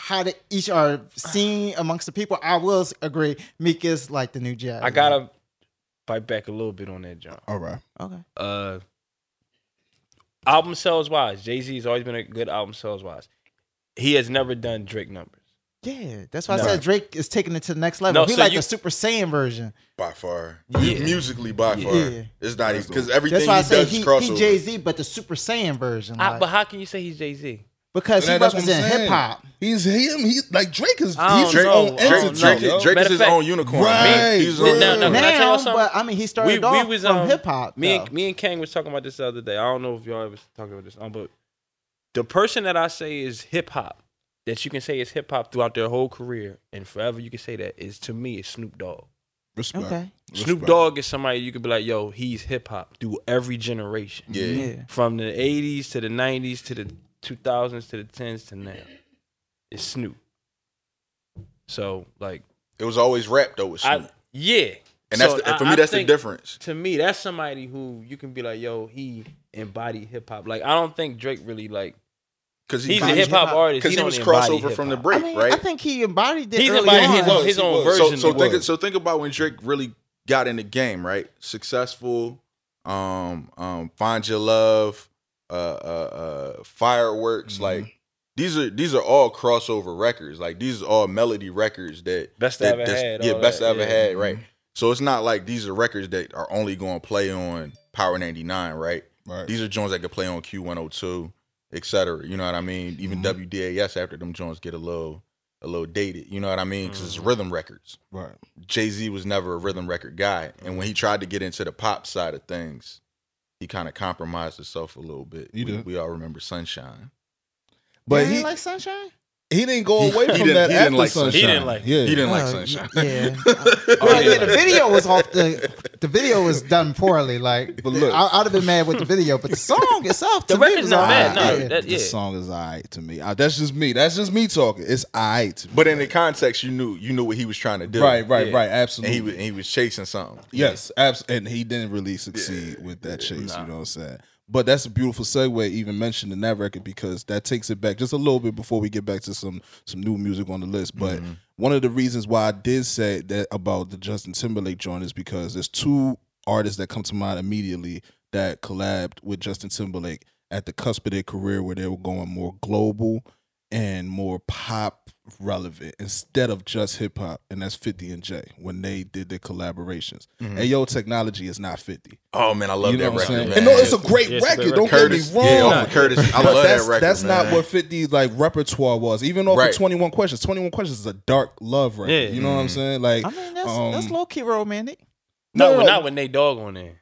how they each are seen amongst the people, I will agree. Meek is like the new Jay. I gotta fight back a little bit on that, John. All right. Okay. Uh, album sales wise, Jay Z has always been a good album sales wise. He has never done Drake numbers. Yeah, that's why No. I said Drake is taking it to the next level. No, he so like you- the Super Saiyan version. by far, Yeah. musically by far, Yeah. it's not even because everything That's why I he say does he, is he crossover. Jay Z, but the Super Saiyan version. I- like- but how can you say he's Jay Z? Because he That- that's represents hip hop. He's him. He like Drake is. He's don't his own I entity. know. Drake, yo. Drake is his fact- own unicorn. Right. He's his No, own no, no. Can I tell now, but I mean, he started We- we off was, from um, hip hop. Me and me and Kang was talking about this the other day. I don't know if y'all ever talked about this, um, but the person that I say is hip hop, that you can say is hip hop throughout their whole career and forever, you can say that is to me is Snoop Dogg. Respect. Okay. Snoop Respect. Dogg is somebody you could be like, yo, he's hip hop through every generation. Yeah. Yeah. From the 80s to the 90s to the 2000s to the 10s to now. It's Snoop. So, like, It was always rap though with Snoop, I, yeah. and that's the, for I- me that's the difference. To me, that's somebody who you can be like, yo, he embodied hip hop. Like, I don't think Drake really, like, Because he's a hip hop artist. because he, don't was embody crossover from the break, I mean, right? I think he embodied it. He's early embodying his own, his own was. so version. so think so think about when Drake really got in the game, right? Successful, um, um, find your love, uh, uh, uh fireworks. Mhm. Like these are these are all crossover records. Like these are all melody records that Best that, I ever had. Yeah, best that, I ever yeah. had. Right. So it's not like these are records that are only going to play on Power 99, right? Right. These are joints that could play on Q102, etc. You know what I mean? Even Mhm. WDAS after them joints get a little a little dated. You know what I mean? Because it's Mhm. rhythm records. Right. Jay Z was never a rhythm record guy, and when he tried to get into the pop side of things, he kind of compromised himself a little bit. He we, did. we all remember Sunshine. But You he like Sunshine. He didn't go away he from that he didn't like Sunshine. Sunshine. He didn't like- Yeah. He didn't like Oh, Sunshine. Yeah. Well, yeah. yeah, the video was off the. The video was done poorly. Like, But look- I, I'd have been mad with the video, but the song itself, The to me, record's was not alright. bad, no, Yeah. that- the song is alright to me. Uh, that's just me. That's just me talking. It's alright. to me. But in the context, you knew you knew what he was trying to do. right, right, Yeah. right. And Absolutely. he was and he was chasing something. Yes, abs- and he didn't really succeed with that chase. You know what I'm saying? But that's a beautiful segue, even mentioning that record because that takes it back just a little bit before we get back to some some new music on the list. But Mm-hmm. one of the reasons why I did say that about the Justin Timberlake joint is because there's two artists that come to mind immediately that collabed with Justin Timberlake at the cusp of their career where they were going more global and more pop relevant instead of just hip hop, and that's 50 and Jay when they did their collaborations. Mhm. Ayo Technology is not 50. Oh man, I love you know that record. And no, it's a great it's record. great Don't Curtis, get me wrong. yeah, off of Curtis. I love that's, that record. that's not what 50's like repertoire was. Even off Right. of 21 Questions. 21 Questions is a dark love record. Yeah. You know what I'm Mhm. saying? Like I mean, that's um, that's low key romantic. not, no, no. not when they dog on there.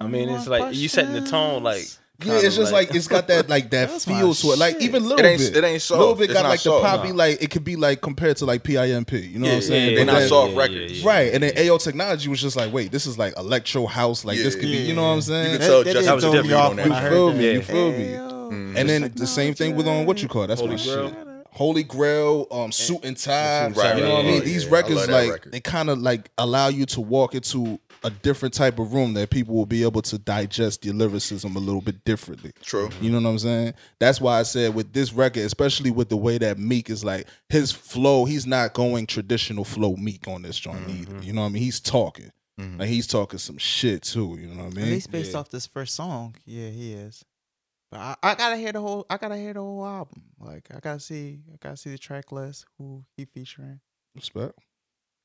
I mean, it's like you setting the tone, like Yeah, it's just like, it's got that like that feel to it. Like shit. even It little ain't bit. it ain't soft. little bit It's got like soft, the poppy, no. like it could be like compared to like PIMP. You know what I'm Yeah, saying? yeah, But they not then- soft yeah, records. yeah, yeah. Right, and then Ayo Technology was just like, wait, this is like electro house, like this Yeah. could be, you know what I'm You saying? could That- tell that Justin did was different off on when You I that. heard feel me? You feel me? Mm. And then the same thing with on what you call it, that's my Holy shit. Grail. Holy Grail, um, suit and tie. Suit and Tie, you know what I mean? These yeah. Records like record. they kind of like allow you to walk into a different type of room that people will be able to digest your lyricism a little bit differently. True. You know what I'm saying? That's why I said with this record, especially with the way that Meek is like his flow, he's not going traditional flow Meek on this joint Mm-hmm. either. You know what I mean? He's talking. Mhm. Like he's talking some shit too. You know what I mean? At least based Yeah. off this first song, yeah, he is. But I, I gotta hear the whole. I gotta hear the whole album. Like I gotta see. I gotta see the track list. Who he featuring? Respect.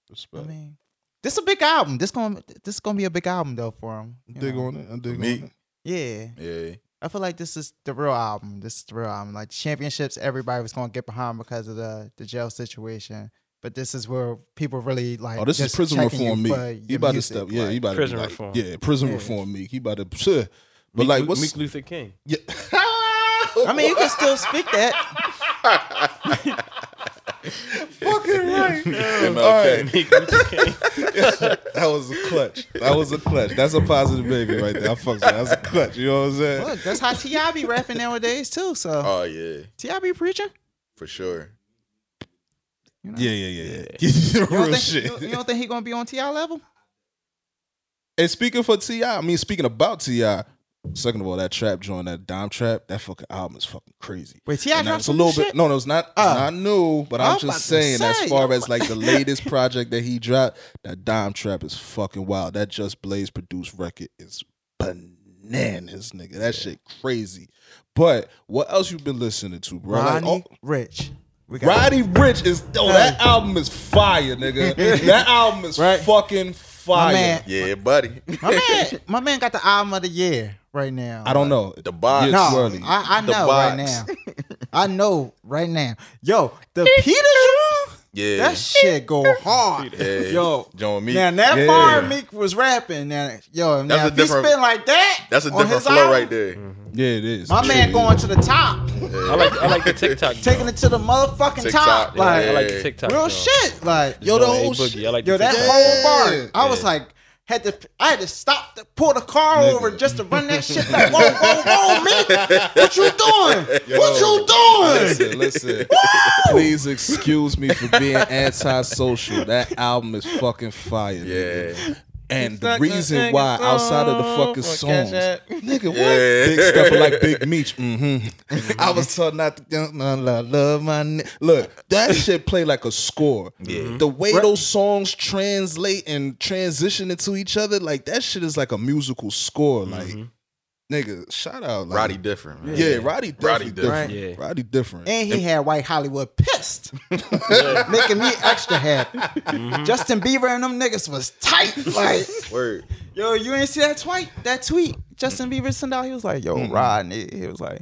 Respect. I mean, this is a big album. This gonna this is gonna be a big album though for him. you dig know? on it. I dig Meek. on it. Yeah, Yeah. I feel like this is the real album. This is the real album. Like championships, everybody was gonna get behind because of the the jail situation. But this is where people really like. Oh, this is prison reform Meek. for He your about to step. Yeah, like- he about to Prison like, reform. Yeah, prison Yeah. reform Meek. He about to. Sure. But Meek, like, Lu- what's Meek Luther King? Yeah. I mean, you can still speak that. fucking right. MLK. All right. Meek Luther King. that was a clutch. That was a clutch. That's a positive baby right there. I fucks with that. That's a clutch. You know what I'm saying? Look, that's how T.I. be rapping nowadays too. So Oh yeah, T.I. be preaching. for sure. You know? Yeah, yeah, yeah, yeah. You don't, Real think, shit. You, you don't think he gonna be on T.I. level? And speaking for T.I., I mean, speaking about Ti. Second of all, that trap joint, that dime trap, that fucking album is fucking crazy. Wait, T.I. dropped it's a some little shit? bit. No, no, it's not. Oh. not new. But I I'm just saying, as far as like the latest project that he dropped, that dime trap is fucking wild. That Just Blaze produced record is bananas, nigga. That shit crazy. But what else you been listening to, bro? Like, Ronnie oh, Rich. Roddy Ricch is oh that album is fire, nigga. that album is Right. fucking fire. my man. Yeah, buddy. My man, my man got the album of the year right now. I don't know. The box. Yeah, too No, early. I, I The know right now. I know right now. Yo, the Peter joint, Yeah. that shit go hard. yeah. Yo, John Meek. now that Yeah. bar Meek was rapping. Now, yo, now a if he different- spin like that, That's a different his flow album, right there. Mm-hmm. Yeah, it is. My It man truly going to the top, I like I like the TikTok. taking it to the motherfucking TikTok, top, yeah. like I like the TikTok. real joint. shit. Like Yo, the Joint whole A Boogie. shit. I like Yo, that TikTok. whole bar, Yeah. I was like, had to, I had to stop, to pull the car Nigga. over just to run that shit back. Whoa, whoa, whoa, man! What you doing? What you doing? Listen, listen. Please excuse me for being antisocial. That album is fucking fire. nigga. Yeah. And the reason why, outside of the fucking songs, nigga, what? Yeah. Big stepper like Big Meech. Mm-hmm. I was told not to don't no, no, love my. Ni- Look, that shit play like a score. Yeah. The way those songs translate and transition into each other, like that shit is like a musical score. Like, nigga, shout out, like, Roddy different. Man. Yeah, Roddy definitely Roddy different. different. Roddy different. And he had White Hollywood pissed, making me extra happy. Justin Bieber and them niggas was tight. Like, Word. yo, you ain't see that tweet? That tweet Justin Bieber sent out. He was like, yo, Rodney. He was like,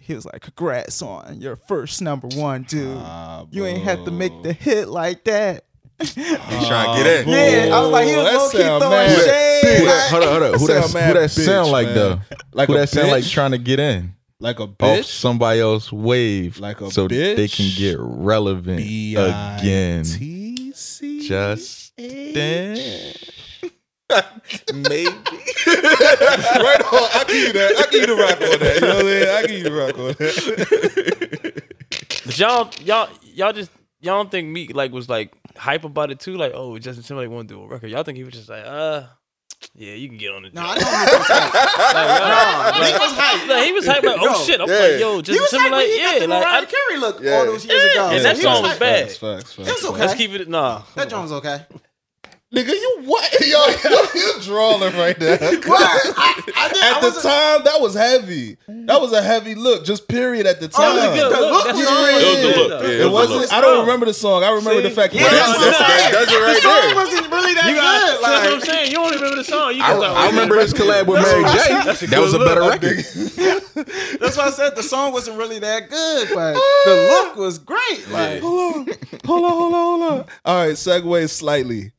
he was like, congrats on your first number one, dude. Ah, you ain't have to make the hit like that. He's trying to get in. Yeah, I was like, he was that low key throwing mad shade. Big. like- Hold on, hold on. Who Sound that, who that bitch, sound like man. though? Like who a that sound like trying to get in like a off bitch. somebody else's wave, Like a so they can get relevant again. B-I-T-C. Just then. Maybe. right on. I give you that. I give you the rock on that. You know what I'm saying? I give you the rock on that. But y'all, y'all, y'all just y'all don't think Meek like was like hype about it too? Like, oh, Justin Timberlake want to do a record. Y'all think he was just like, uh, yeah, you can get on it. No, I don't think he was hype. was hype. Like, he was hype. Like, oh shit! I'm yeah. like, yo, He Justin was hype when Timberlake. he got Yeah, the like, Mariah I, Carey look Yeah. all those years ago. and So that song was bad. Facts, facts, facts. It was okay. let's keep it. Nah, That joint was okay. Nigga, you what? Yo, you drawing right now. What? I, I did, At I the time, that was heavy. That was a heavy look. Just period. At the oh, time, It was a good look. look was it It was the is, look. though. Yeah, It was the wasn't. look. I don't remember the song. I remember the fact. Yeah, that that's what I'm That saying. does it right the song there. wasn't really that You got, good. that's what I'm saying. You don't remember the song. You I, like, I remember his collab with Mary J. That was a better record. that's why I said the song wasn't really that good, but the look was great. Like, hold on, hold on, hold on, hold on. All right, segue slightly.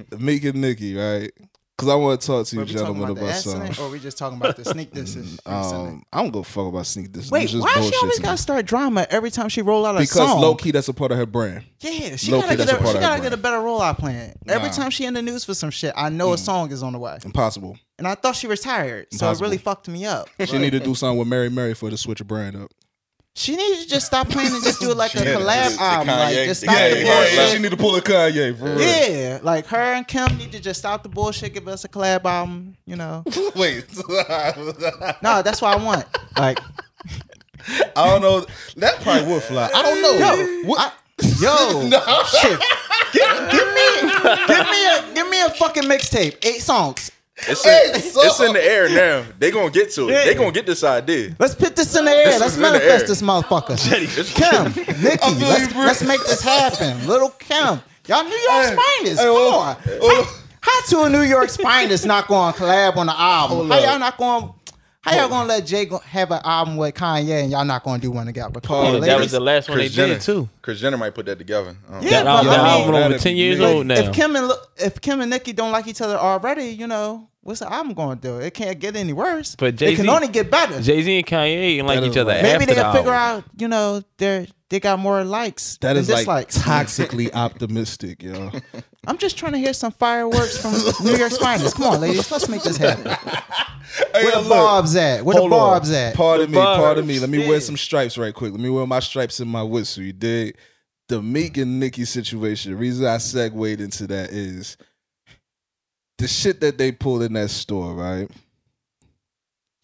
Meek and Nicki, right? Because I want to talk to you were we talking gentlemen about the about accident, something. or we just talking about the sneak this is Um, I don't go fuck about sneak this. Wait, just why she always to me. gotta start drama every time she roll out a song? Because song? low key, that's a part of her brand. yeah, she low-key, gotta get that's a a, part she of gotta get a brand. better rollout plan. Every Nah. time she in the news for some shit, I know a song is on the way, Impossible. and I thought she retired, so Impossible. it really fucked me up. She need to do something with Mary Mary for her to switch her brand up. She needs to just stop playing and just do it like a collab album, like just stop Kanye the yeah, bullshit. yeah, She need to pull a Kanye for real. Yeah, like her and Kim need to just stop the bullshit, give us a collab album, you know. Wait. No, that's what I want. Like, I don't know. That probably would fly. I don't know. yo, What- I- yo, shit. Give, give me, give me a, give me a fucking mixtape, eight songs. It's Hey, in, so- it's in the air now. They gonna get to it. Yeah. They gonna get this idea. Let's put this in the air. This Let's is in the manifest air. this motherfucker. Kim, Nicki, let's, you, let's make this happen. Little Kim, y'all New York's Hey, finest. hey, Come hold- on. hold How, how two of New York's finest not going to collab on the album? Hold How up. y'all not going? How y'all gonna let Jay go, have an album with Kanye and y'all not gonna do one together? Come on, Yeah, that was the last one they Jenner did too. Kris Jenner might put that together. I don't know. Yeah, That, but al- that I mean- album over ten years lit. old now. if Kim and Lo- if Kim and Nicki don't like each other already, you know what's the album going to do? It can't get any worse. But it Jay-Z- can only get better. Jay Z and Kanye ain't like That each is other right. Maybe after they the can figure album. out, you know, they are they got more likes That than is like dislikes. toxically optimistic, yo. I'm just trying to hear some fireworks from New York's finest. Come on, ladies, let's make this happen. Hey, Where the look, barbs at? Where the hold on. barbs at? Pardon The me, pardon me. Let me wear some stripes right quick. Let me wear my stripes in my whistle. You dig? The Meek and Nicki situation. The reason I segued into that is the shit that they pulled in that store, right?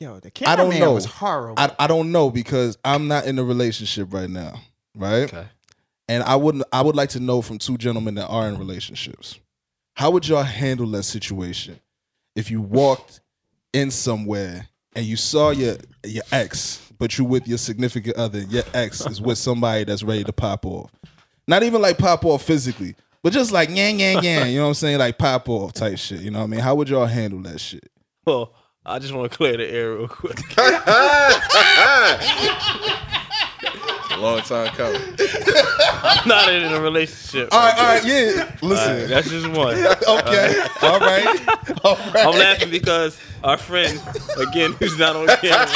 Yo, the I don't know. was horrible. I, I don't know because I'm not in a relationship right now, right? Okay. And I wouldn't I would like to know from two gentlemen that are in relationships. How would y'all handle that situation if you walked in somewhere and you saw your your ex, but you with your significant other, your ex is with somebody that's ready to pop off. Not even like pop off physically, but just like yang yang yang, you know what I'm saying? Like pop off type shit. You know what I mean? How would y'all handle that shit? Well, I just want to clear the air real quick. Long time coming. I'm not in a relationship. All right, all right, yeah. All right, Listen. that's just one. okay. All right. All right. I'm laughing because our friend, again, who's not on camera,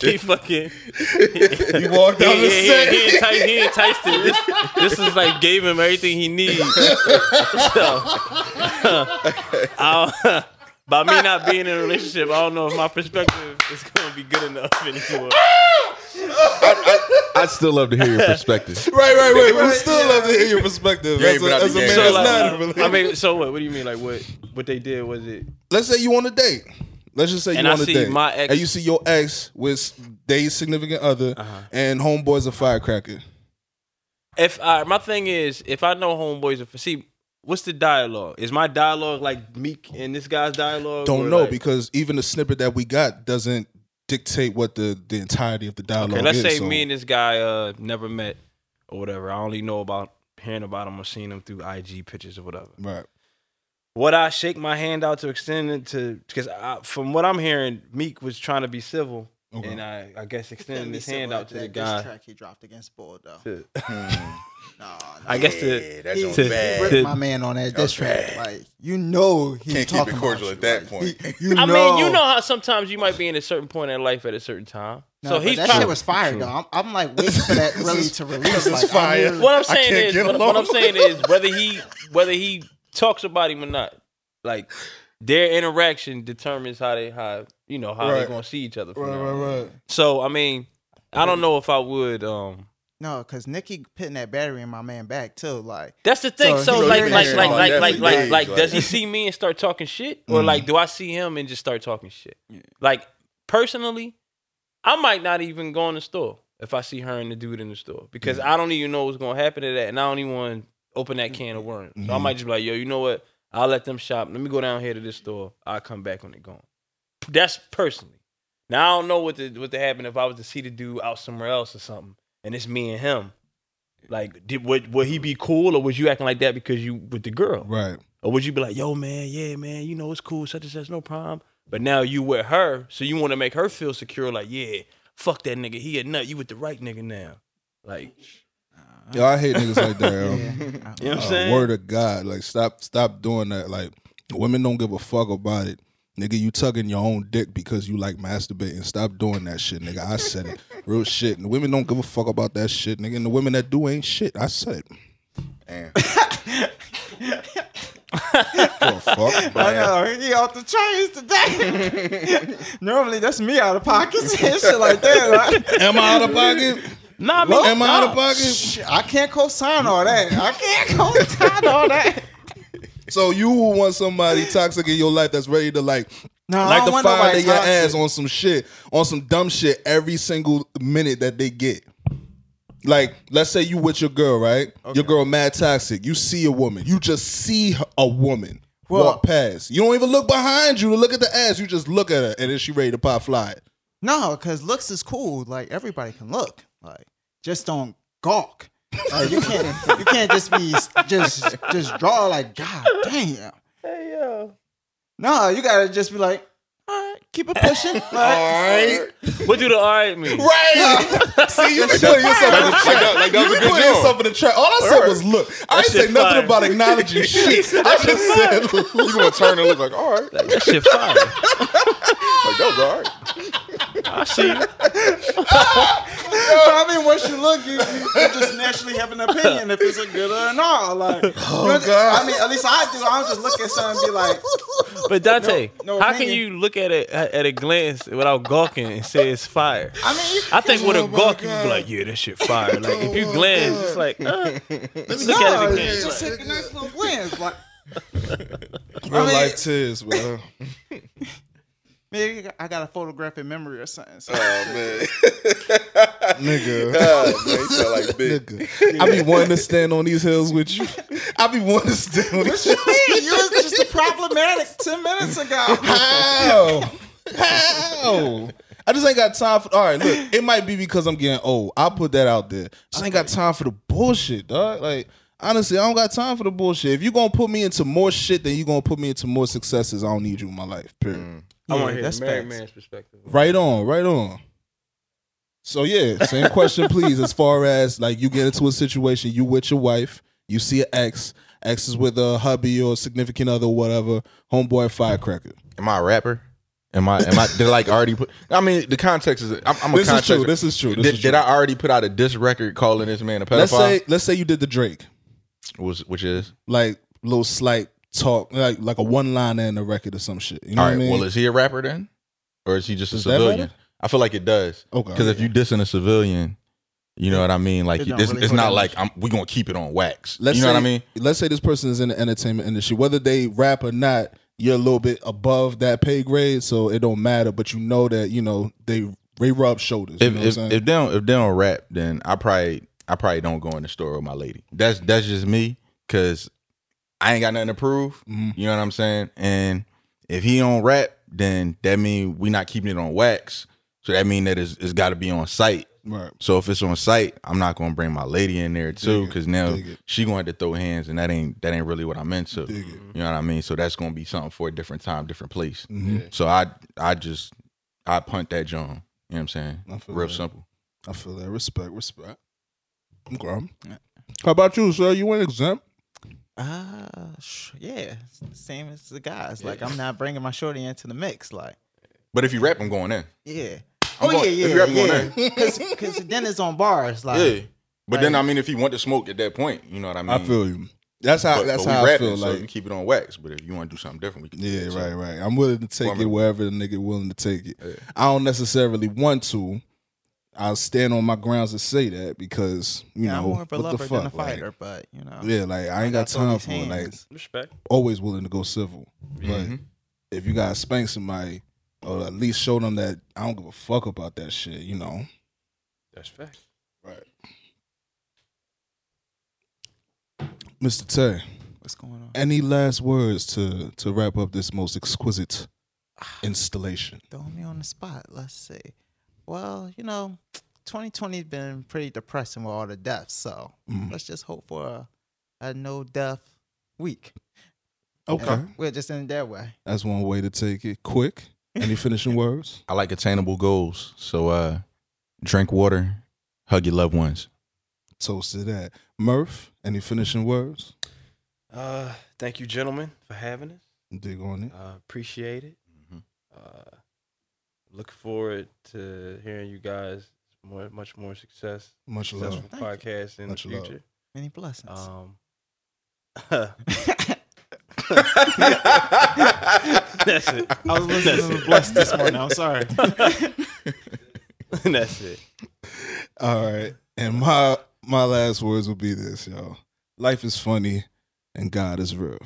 he fucking he walked he, down the he, he, set. he, enticed, he enticed it. This, this is like gave him everything he needs. So, I'll, by me not being in a relationship, I don't know if my perspective is going to be good enough anymore. I'd still love to hear your perspective. Right, right, right. We still love to hear your perspective. You As ain't a, out as a the man game. So that's like, not in a. I mean, so what? What do you mean? Like what? What they did was it? let's say you on a date. Let's just say And you I on a see date. my ex- and you see your ex with their significant other Uh-huh. and homeboy's a firecracker. If uh, my thing is, if I know homeboys, if see, what's the dialogue? Is my dialogue like Meek and this guy's dialogue? Don't or know like- because even the snippet that we got doesn't dictate what the, the entirety of the dialogue Okay, let's is. say so- me and this guy uh never met or whatever. I only know about hearing about him or seeing him through IG pictures or whatever. Right. Would I shake my hand out to extend it to? Because from what I'm hearing, Meek was trying to be civil, Okay. and I, I guess extending Couldn't his hand out to that the diss guy. track he dropped against Bull though. to- No, no. I guess Yeah, to that he, to- he bad. ripped to- my man on that diss That's track. bad. Like you know he's Can't keep talking it cordial at you. that Like, point. he- you I mean, you know how sometimes you might be in a certain point in life at a certain time. No, so he's that trying. shit was fire though. I'm, I'm like waiting for that really to release. it's Like, fire. I'm really- what I'm saying is, what, what I'm saying is, whether he whether he talks about him or not, like their interaction determines how they how you know how Right. they're gonna see each other. From Right, now right, right. So I mean, I don't know if I would. um No, because Nicki putting that battery in my man back too. Like That's the thing. So So, like, like, like, like, like, like, like, like- does he see me and start talking shit, or Mm. like, do I see him and just start talking shit? Like, personally, I might not even go in the store if I see her and the dude in the store because I don't even know what's gonna happen to that, and I don't even want to open that can of worms. So I Mhm. might just be like, yo, you know what? I'll let them shop. Let me go down here to this store. I'll come back when they're gone. That's personally. Now I don't know what the what to happen if I was to see the dude out somewhere else or something, and it's me and him. Like, did would would he be cool, or was you acting like that because you with the girl, Right. or would you be like, yo, man, yeah, man, you know it's cool, such and such, no problem. But now you with her, so you want to make her feel secure, like, yeah, fuck that nigga, he a nut, you with the right nigga now. Like, Yo, I hate niggas like that. Yo. Yeah. you know what I'm Uh, saying? word of God, like stop, stop doing that. Like women don't give a fuck about it, nigga. You tugging your own dick because you like masturbating. Stop doing that shit, nigga. I said it, real shit. And women don't give a fuck about that shit, nigga. And the women that do ain't shit. I said it. Damn. Oh, fuck. I know he off the chains today. Normally that's me out of pocket and shit like that. Right? Am I out of pocket? Nah, I Am I out of pocket? Shit, I can't co-sign all that. I can't co-sign all that. So you will want somebody toxic in your life that's ready to like No, like don't to want find nobody in your ass on some shit, on some dumb shit every single minute that they get. Like, let's say you with your girl, right? Your girl mad toxic. You see a woman. You just see a woman Well- walk past. You don't even look behind you to look at the ass. You just look at her, and then she ready to pop fly. No, because looks is cool. Like everybody can look. Like just don't gawk. Like you can't you can't just be just just draw like God damn. Hey, yo. No, you gotta just be like, all right, keep it pushing. Like, right. What do the all right mean? Right. See, you be putting yourself in the Like trap. that- like that was you a be good putting job. yourself in the trap. All I said was look. I didn't say nothing fire. about acknowledging shit. I just said look. You gonna turn and look like, all right, like That shit fire. that was all right. I see you. I mean, once you look, you, you, you just naturally have an opinion if it's a good or not. Like, oh God. I mean, at least I do. I don't just look at something and be like, But Dante, No- no how can you look at it at, at a glance without gawking and say it's fire? I mean, you, I think with a my gawk, you God. be like, yeah, that shit fire. Like if you Oh glance, God. it's like, uh, let me look no, at it again. just Like, take a nice little glance. Like, Real I mean- life tears, man. maybe I got a photographic memory or something. So. Oh man, Nigga. God, man, like big. Nigga. I be wanting to stand on these hills with you. I be wanting to stand on these hills. Hey, you was just a problematic ten minutes ago. How? How? I just ain't got time for. All right, look, it might be because I'm getting old. I'll put that out there. Just ain't got time for the bullshit, dog. Like honestly, I don't got time for the bullshit. If you're gonna put me into more shit, then you're gonna put me into more successes. I don't need you in my life. Period. Mm. I want to hear that's the married facts. man's perspective. Right on, right on. So yeah, same question, please. As far as like you get into a situation, you with your wife, you see an ex, ex is with a hubby or significant other, whatever, homeboy firecracker. Am I a rapper? Am I? Am I? Did I like already put? I mean, the context is. I'm, I'm a This is context. true. This is true. This did, is did. I already put out a diss record calling this man a pedophile? Let's say let's say you did the Drake, was which is like little slight talk, like like a one liner in the record or some shit. You know all what. I mean? Well, is he a rapper then, or is he just a Does that civilian? matter? I feel like it does. okay. Because if you dissing a civilian, you know what I mean. Like It don't it's, really it's not like I'm, we gonna keep it on wax. let's you know say, what I mean? Let's say this person is in the entertainment industry, whether they rap or not. You're a little bit above that pay grade, so it don't matter. But you know that you know they they rub shoulders. You If know what I'm if, saying? if they don't if they don't rap, then I probably I probably don't go in the store with my lady. That's that's just me because I ain't got nothing to prove. Mhm. You know what I'm saying? And if he don't rap, then that mean we not keeping it on wax. So that mean that it's, it's got to be on site. right. So if it's on site, I'm not gonna bring my lady in there too, because now she gonna throw hands, and that ain't that ain't really what I'm into. You know what I mean? So that's gonna be something for a different time, different place. Mhm. So I I just I punt that John. You know what I'm saying? I feel Real that. simple. I feel that. Respect, respect. Okay. How about you, sir? You went exempt? Ah, yeah, same as the guys. Like I'm not bringing my shorty into the mix. Like, But if you rap, I'm going in. yeah. I'm oh going- yeah, if yeah, you rap, yeah. going Because then it's on bars. Like, yeah. But then I mean, if he want to smoke at that point, you know what I mean. I feel you. That's how. But, that's but we how I rapping, feel. so Like you keep it on wax. But if you want to do something different, we can. do Yeah, that, so. right, right. I'm willing to take Form it it. wherever the nigga willing to take it. Yeah. I don't necessarily want to. I'll stand on my grounds to say that because you yeah, know I'm more of a what lover the fuck. than a like, but you know, yeah, like I ain't got gotta time these for it. Like. Respect. always willing to go civil, but Mhm. if you gotta spank somebody or at least show them that I don't give a fuck about that shit, you know. That's fact. Right. Mr. Tay, What's going on? any last words to to wrap up this most exquisite installation? Throw me on the spot. Let's see. Well, you know, 2020's been pretty depressing with all the deaths. So Mm. let's just hope for a, a no death week. Okay, And we'll just end that way. that's one way to take it. Quick. Any finishing words? I like attainable goals. So uh drink water, hug your loved ones. Toast to that. Murph. Any finishing words? Uh, thank you, gentlemen, for having us. Dig on it. Uh, appreciate it. Mhm. Uh, looking forward to hearing you guys more, much more success, Much love. successful Thank you. podcasts in Much the love. future. Many blessings. Um, that's it. I was listening to Bless this morning. I'm sorry. that's it. All right. And my my last words will be this, y'all. Life is funny and God is real.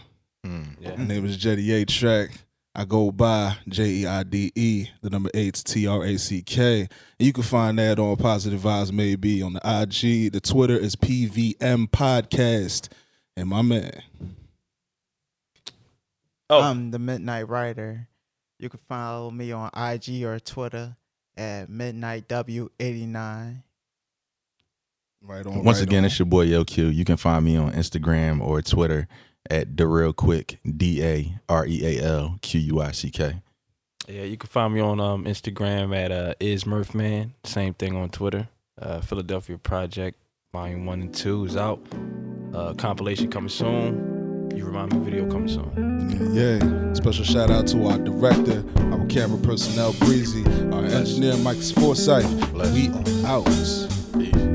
Mm. Yeah. My name is Jeide 8 Track. I go by J E I D E, the number eight's T R A C K. You can find that on Positive Vibes Maybe on the IG. The Twitter is PVM Podcast. And my man. Oh, I'm the Midnight Rider. You can follow me on IG or Twitter at Midnight W89. Right on. Once right again, on. it's your boy LQ. You can find me on Instagram or Twitter at the real quick D A R E A L Q U I C K. yeah. You can find me on um, Instagram at uh, is Murphman. Same thing on Twitter. Uh, Philadelphia Project Volume One and Two is out. Uh, compilation coming soon. You remind me video coming soon. Yeah, yeah. Special shout out to our director, our camera personnel, Breezy, our engineer, Mike Forsyth. Bless. We are out.